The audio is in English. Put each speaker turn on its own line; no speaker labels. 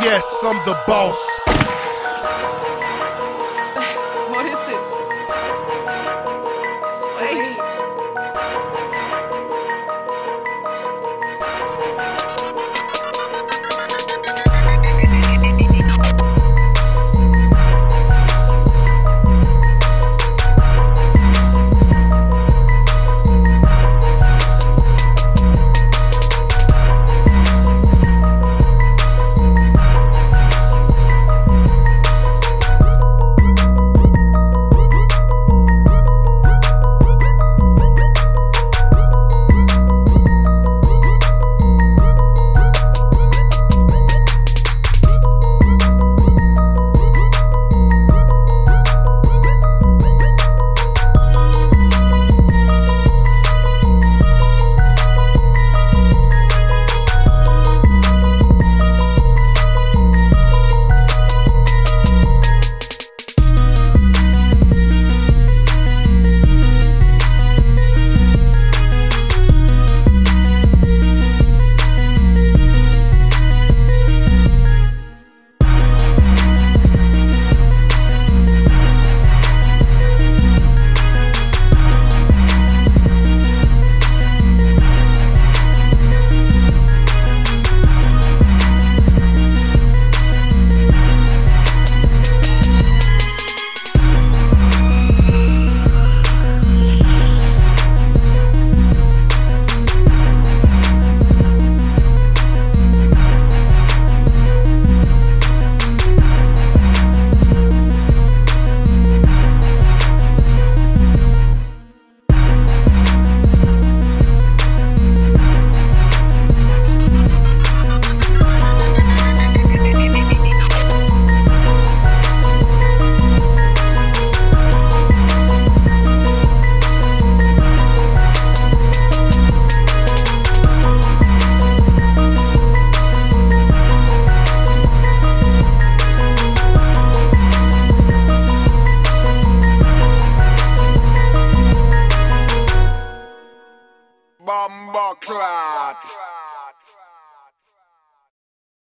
Yes, I'm the boss. Bomba clot.